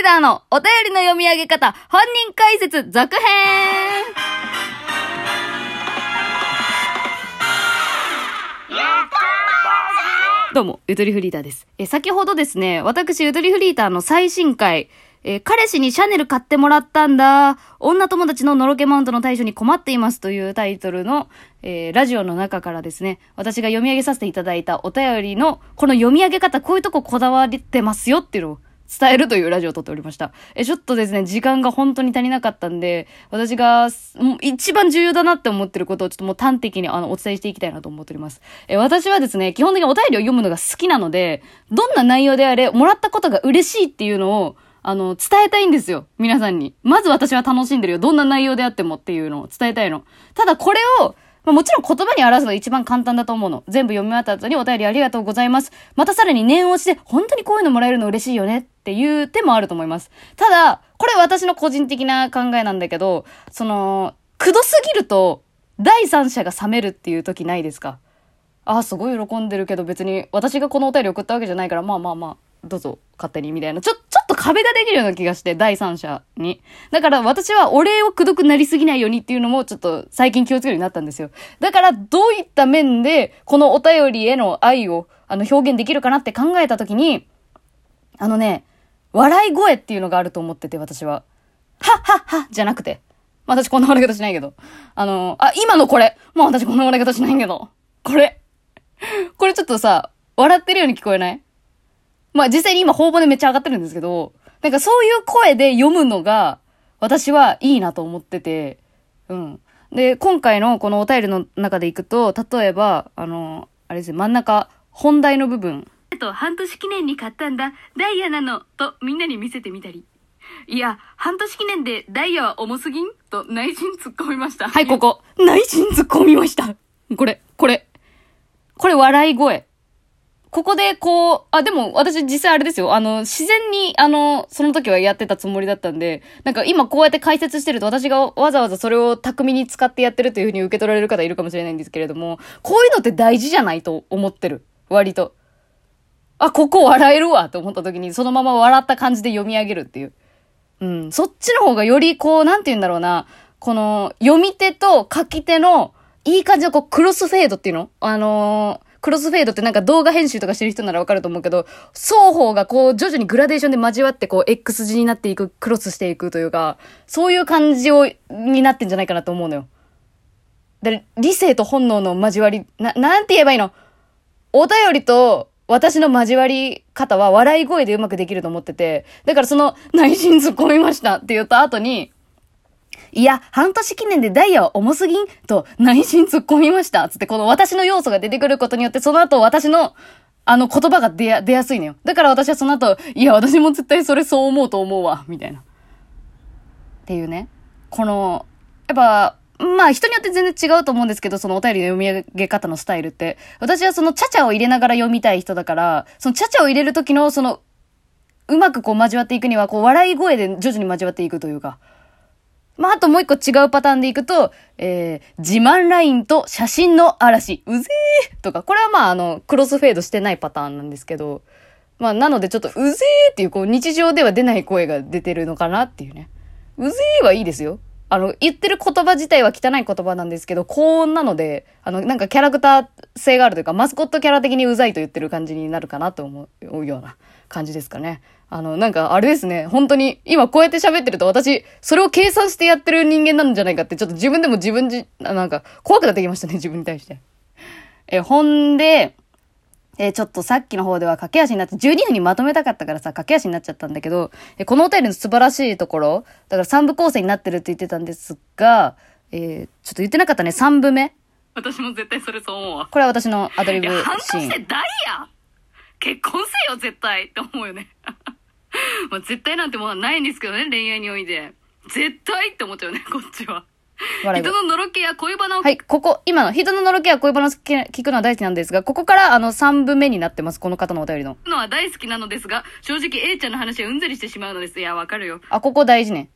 リーダーのお便りの読み上げ方、本人解説続編どうも、ゆとりフリーターです。え、先ほどですね、私、ゆとりフリーターの最新回、え彼氏にシャネル買ってもらったんだ。女友達ののろけマウントの対処に困っていますというタイトルの、えーラジオの中からですね、私が読み上げさせていただいたお便りの、この読み上げ方、こういうとここだわってますよっていうのを伝えるというラジオを撮っておりました。え、ちょっとですね、時間が本当に足りなかったんで、私が、もう一番重要だなって思ってることをちょっともう端的にあの、お伝えしていきたいなと思っております。え、私はですね、基本的にお便りを読むのが好きなので、どんな内容であれ、もらったことが嬉しいっていうのを、あの、伝えたいんですよ。皆さんに。まず私は楽しんでるよ。どんな内容であってもっていうのを伝えたいの。ただこれを、まあ、もちろん言葉に表すのが一番簡単だと思うの。全部読み終わった後にお便りありがとうございます。またさらに念押しで、本当にこういうのもらえるの嬉しいよねっていう手もあると思います。ただ、これ私の個人的な考えなんだけど、その、くどすぎると、第三者が冷めるっていう時ないですか？あーすごい喜んでるけど別に私がこのお便り送ったわけじゃないから、まあまあまあ、どうぞ勝手にみたいな。ちょっと壁ができるような気がして、第三者に。だから私はお礼をくどくなりすぎないようにっていうのもちょっと最近気をつけるようになったんですよ。だからどういった面でこのお便りへの愛をあの表現できるかなって考えた時に、あのね、笑い声っていうのがあると思ってて私は。はっはっはじゃなくて。まあ私こんな笑い方しないけど。あの、あ、今のこれ。もう私こんな笑い方しないけど。これ。これちょっとさ、笑ってるように聞こえない？まあ実際に今頬骨めっちゃ上がってるんですけど、なんかそういう声で読むのが、私はいいなと思ってて、うん。で、今回のこのお便りの中でいくと、例えば、あの、あれですね、真ん中、本題の部分。えっと、半年記念に買ったんだ、ダイヤなの、とみんなに見せてみたり。いや、半年記念でダイヤは重すぎん？と内心突っ込みました。はい、ここ。内心突っ込みました。これ、これ。これ笑い声。ここでこう、あ、でも私実際あれですよ。あの、自然に、あの、その時はやってたつもりだったんで、なんか今こうやって解説してると私がわざわざそれを巧みに使ってやってるというふうに受け取られる方いるかもしれないんですけれども、こういうのって大事じゃないと思ってる。割と。あ、ここ笑えるわと思った時にそのまま笑った感じで読み上げるっていう。うん。そっちの方がよりこう、なんて言うんだろうな、この、読み手と書き手の、いい感じのこう、クロスフェードっていうの？あのークロスフェードってなんか動画編集とかしてる人ならわかると思うけど、双方がこう徐々にグラデーションで交わってこう X 字になっていく、クロスしていくというか、そういう感じを、になってんじゃないかなと思うのよ。で、理性と本能の交わり、な、なんて言えばいいの？お便りと私の交わり方は笑い声でうまくできると思ってて、だからその内心突っ込みましたって言った後に、いや、半年記念でダイヤは重すぎんと内心突っ込みました。つって、この私の要素が出てくることによって、その後私の、あの言葉が出や、出やすいのよ。だから私はその後、いや、私も絶対それそう思うと思うわ、みたいな。っていうね。この、やっぱ、まあ人によって全然違うと思うんですけど、そのお便りの読み上げ方のスタイルって。私はそのチャチャを入れながら読みたい人だから、そのチャチャを入れる時のその、うまくこう交わっていくには、こう笑い声で徐々に交わっていくというか。まあ、あともう一個違うパターンでいくと、えー、自慢ラインと写真の嵐、うぜーとか、これはまあ、あの、クロスフェードしてないパターンなんですけど、まあ、なのでちょっと、うぜーっていう、こう、日常では出ない声が出てるのかなっていうね。うぜーはいいですよ。あの、言ってる言葉自体は汚い言葉なんですけど、高音なので、あの、なんかキャラクター性があるというか、マスコットキャラ的にうざいと言ってる感じになるかなと思うような感じですかね。あの、なんか、あれですね。本当に、今こうやって喋ってると私、それを計算してやってる人間なんじゃないかって、ちょっと自分でも自分じ、あなんか、怖くなってきましたね、自分に対して。え、ほんで、えちょっとさっきの方では駆け足になって、12分にまとめたかったからさ、駆け足になっちゃったんだけど、えこのお便りの素晴らしいところ、だから3部構成になってるって言ってたんですが、えー、ちょっと言ってなかったね、3部目。私も絶対それそう思うわ。これは私のアドリブいや、半シーン。年でダイヤ結婚せよ、絶対って思うよね。まあ、絶対なんてものはないんですけどね、恋愛において。絶対って思っちゃうね、こっちは。人ののろけや恋バナを、はい、ここ、今の人ののろけや恋話聞くのは大好きなんですが、ここからあの3部目になってます、この方のお便りの。のは大好きなのですが、正直 A ちゃんの話はうんざりしてしまうのです。いや、わかるよ。あ、ここ大事ね。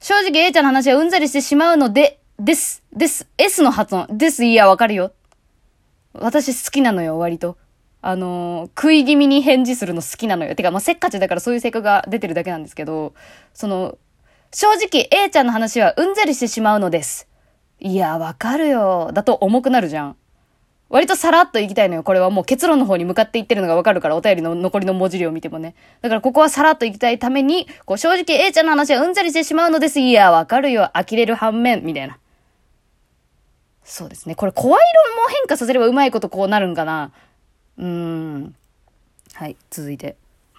正直 A ちゃんの話はうんざりしてしまうので、です、です、S の発音、です、いや、わかるよ。私好きなのよ、割と。あの食い気味に返事するの好きなのよ。てか、まあ、せっかちだからそういう性格が出てるだけなんですけど、その、正直 A ちゃんの話はうんざりしてしまうのです。いや、わかるよ。だと重くなるじゃん。割とさらっといきたいのよ。これはもう結論の方に向かっていってるのがわかるから、お便りの残りの文字量を見てもね。だからここはさらっといきたいために、こう正直 A ちゃんの話はうんざりしてしまうのです。いや、わかるよ。呆れる反面、みたいな。そうですね。これ声色も変化させればうまいことこうなるんかな。うーん。はい、続いて。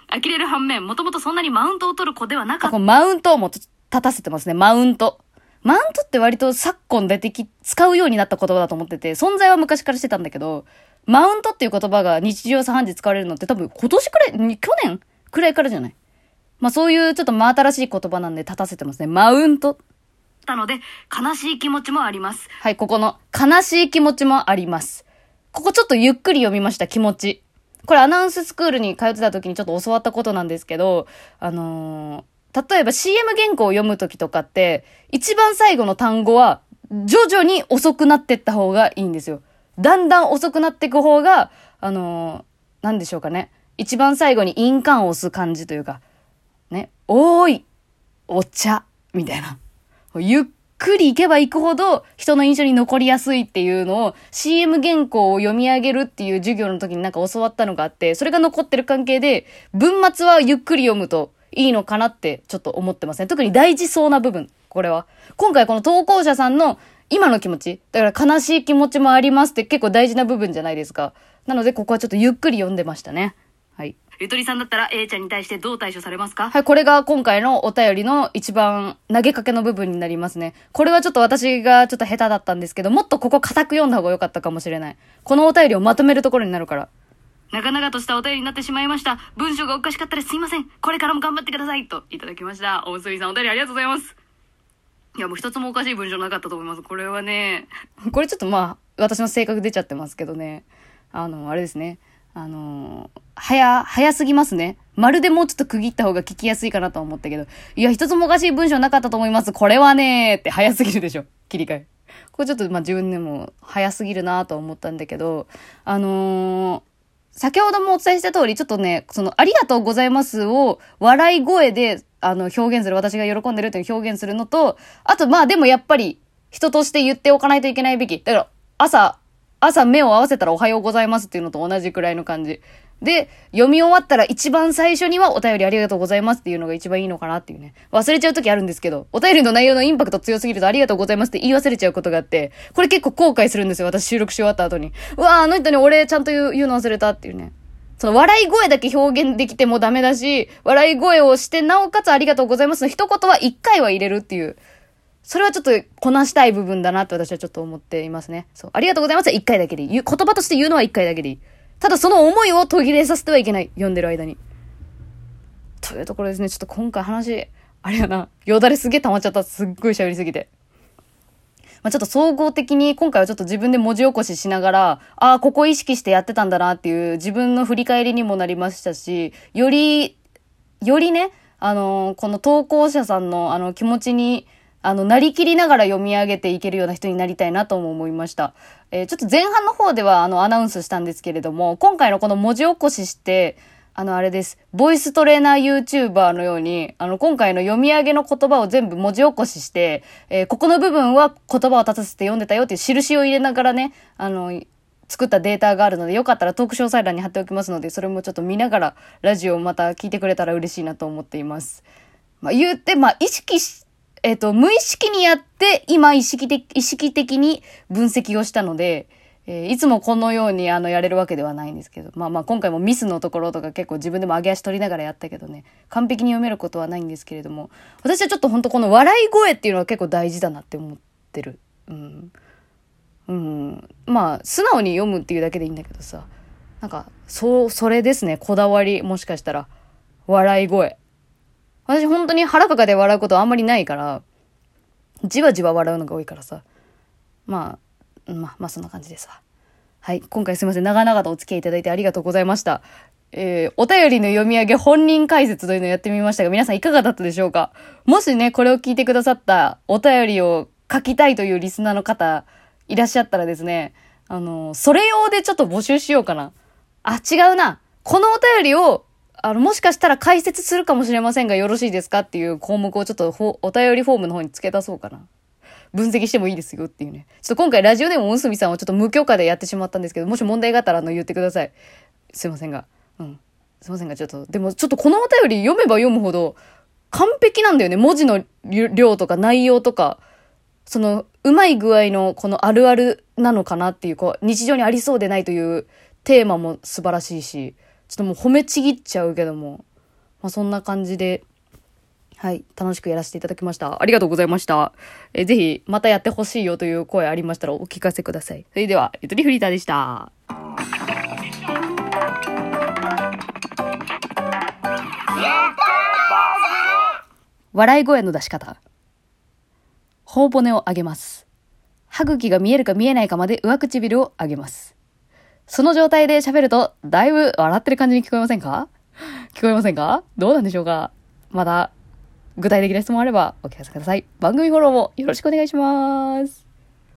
呆れる反面、もともとそんなにマウントを取る子ではなかあ、っこのマウントをも立たせてますね。マウント。マウントって割と昨今出てき、使うようになった言葉だと思ってて、存在は昔からしてたんだけど、マウントっていう言葉が日常茶飯事使われるのって多分今年くらい、に去年くらいからじゃない？まあそういうちょっと真新しい言葉なんで立たせてますね。マウント。たので、悲しい気持ちもあります。はい、ここの悲しい気持ちもあります。ここちょっとゆっくり読みました、気持ち。これアナウンススクールに通ってた時にちょっと教わったことなんですけど、あのー例えば CM 原稿を読む時とかって、一番最後の単語は徐々に遅くなってった方がいいんですよ。だんだん遅くなっていく方が、あのーなんでしょうかね。一番最後に印鑑を押す感じというか、ね、おーい、お茶、みたいな。ゆっくり行けば行くほど人の印象に残りやすいっていうのを CM 原稿を読み上げるっていう授業の時になんか教わったのがあって、それが残ってる関係で、文末はゆっくり読むといいのかなってちょっと思ってますね。特に大事そうな部分、これは。今回この投稿者さんの今の気持ち、だから悲しい気持ちもありますって結構大事な部分じゃないですか。なのでここはちょっとゆっくり読んでましたね。はい。ゆとりさんだったら A ちゃんに対してどう対処されますか？はい、これが今回のお便りの一番投げかけの部分になりますね。これはちょっと私がちょっと下手だったんですけど、もっとここ固く読んだ方が良かったかもしれない。このお便りをまとめるところになるから。長々としたお便りになってしまいました。文章がおかしかったらすいません。これからも頑張ってください。といただきました。おむすびさんお便りありがとうございます。いや、もう一つもおかしい文章なかったと思います。これはね、これちょっとまあ、私の性格出ちゃってますけどね。あの、あれですね。あの、早、早すぎますね。まるでもうちょっと区切った方が聞きやすいかなと思ったけど。いや、一つもおかしい文章なかったと思います。これはねーって早すぎるでしょ。切り替え。これちょっとまあ自分でも早すぎるなと思ったんだけど、あのー先ほどもお伝えした通り、ちょっとね、その、ありがとうございますを、笑い声で、あの、表現する、私が喜んでるっていう表現するのと、あと、まあでもやっぱり、人として言っておかないといけないべき。だから、朝、朝目を合わせたらおはようございますっていうのと同じくらいの感じ。で、読み終わったら一番最初にはお便りありがとうございますっていうのが一番いいのかなっていうね。忘れちゃう時あるんですけど、お便りの内容のインパクト強すぎるとありがとうございますって言い忘れちゃうことがあって、これ結構後悔するんですよ。私収録し終わった後に。うわーあの人に俺ちゃんと言う言うの忘れたっていうね。その笑い声だけ表現できてもダメだし、笑い声をして、なおかつありがとうございますの一言は一回は入れるっていう。それはちょっとこなしたい部分だなって私はちょっと思っていますね。そう。ありがとうございますは一回だけでいい。言葉として言うのは一回だけでいい。ただその思いを途切れさせてはいけない。読んでる間に。というところですね。ちょっと今回話、あれやな。よだれすげえ溜まっちゃった。すっごい喋りすぎて。まあ、ちょっと総合的に今回はちょっと自分で文字起こししながら、ああ、ここ意識してやってたんだなっていう自分の振り返りにもなりましたし、より、よりね、あのーこの投稿者さんのあの気持ちに、あの、なりきりながら読み上げていけるような人になりたいなとも思いました。えーちょっと前半の方ではあのアナウンスしたんですけれども、今回のこの文字起こしして、あの、あれです。ボイストレーナー YouTuber のように、あの、今回の読み上げの言葉を全部文字起こしして、えーここの部分は言葉を立たせて読んでたよっていう印を入れながらね、あの、作ったデータがあるので、よかったらトーク詳細欄に貼っておきますので、それもちょっと見ながら、ラジオをまた聞いてくれたら嬉しいなと思っています。まあ、言って、まあ、意識し、えっ、と、無意識にやって、今意識的、意識的に分析をしたので、えーいつもこのようにあのやれるわけではないんですけど、まあまあ今回もミスのところとか結構自分でも上げ足取りながらやったけどね、完璧に読めることはないんですけれども、私はちょっと本当この笑い声っていうのは結構大事だなって思ってる。うん。うん。まあ、素直に読むっていうだけでいいんだけどさ、なんか、そう、それですね、こだわり、もしかしたら。笑い声。私本当に腹抱えて笑うことあんまりないから、じわじわ笑うのが多いからさ。まあ、まあ、まあそんな感じですわ。はい。今回すいません。長々とお付き合いいただいてありがとうございました。えー、お便りの読み上げ本人解説というのをやってみましたが、皆さんいかがだったでしょうか？もしね、これを聞いてくださったお便りを書きたいというリスナーの方いらっしゃったらですね、あの、それ用でちょっと募集しようかな。あ、違うな。このお便りを、あの、もしかしたら解説するかもしれませんがよろしいですかっていう項目をちょっとお便りフォームの方に付け出そうかな。分析してもいいですよっていうね。ちょっと今回ラジオでもおすみさんをちょっと無許可でやってしまったんですけど、もし問題があったらあの言ってください。すいませんが。うん。すいませんが、ちょっと、でもちょっとこのお便り読めば読むほど完璧なんだよね。文字の量とか内容とか。その、うまい具合のこのあるあるなのかなっていう、こう、日常にありそうでないというテーマも素晴らしいし、ちょっともう褒めちぎっちゃうけども、まあそんな感じで、はい、楽しくやらせていただきました。ありがとうございました。えー、ぜひ、またやってほしいよという声ありましたらお聞かせください。それでは、ゆとりフリーターでした。笑い声の出し方。頬骨を上げます。歯茎が見えるか見えないかまで上唇を上げます。その状態で喋ると、だいぶ笑ってる感じに聞こえませんか？聞こえませんか？どうなんでしょうか？まだ、具体的な質問あればお聞かせください。番組フォローもよろしくお願いします。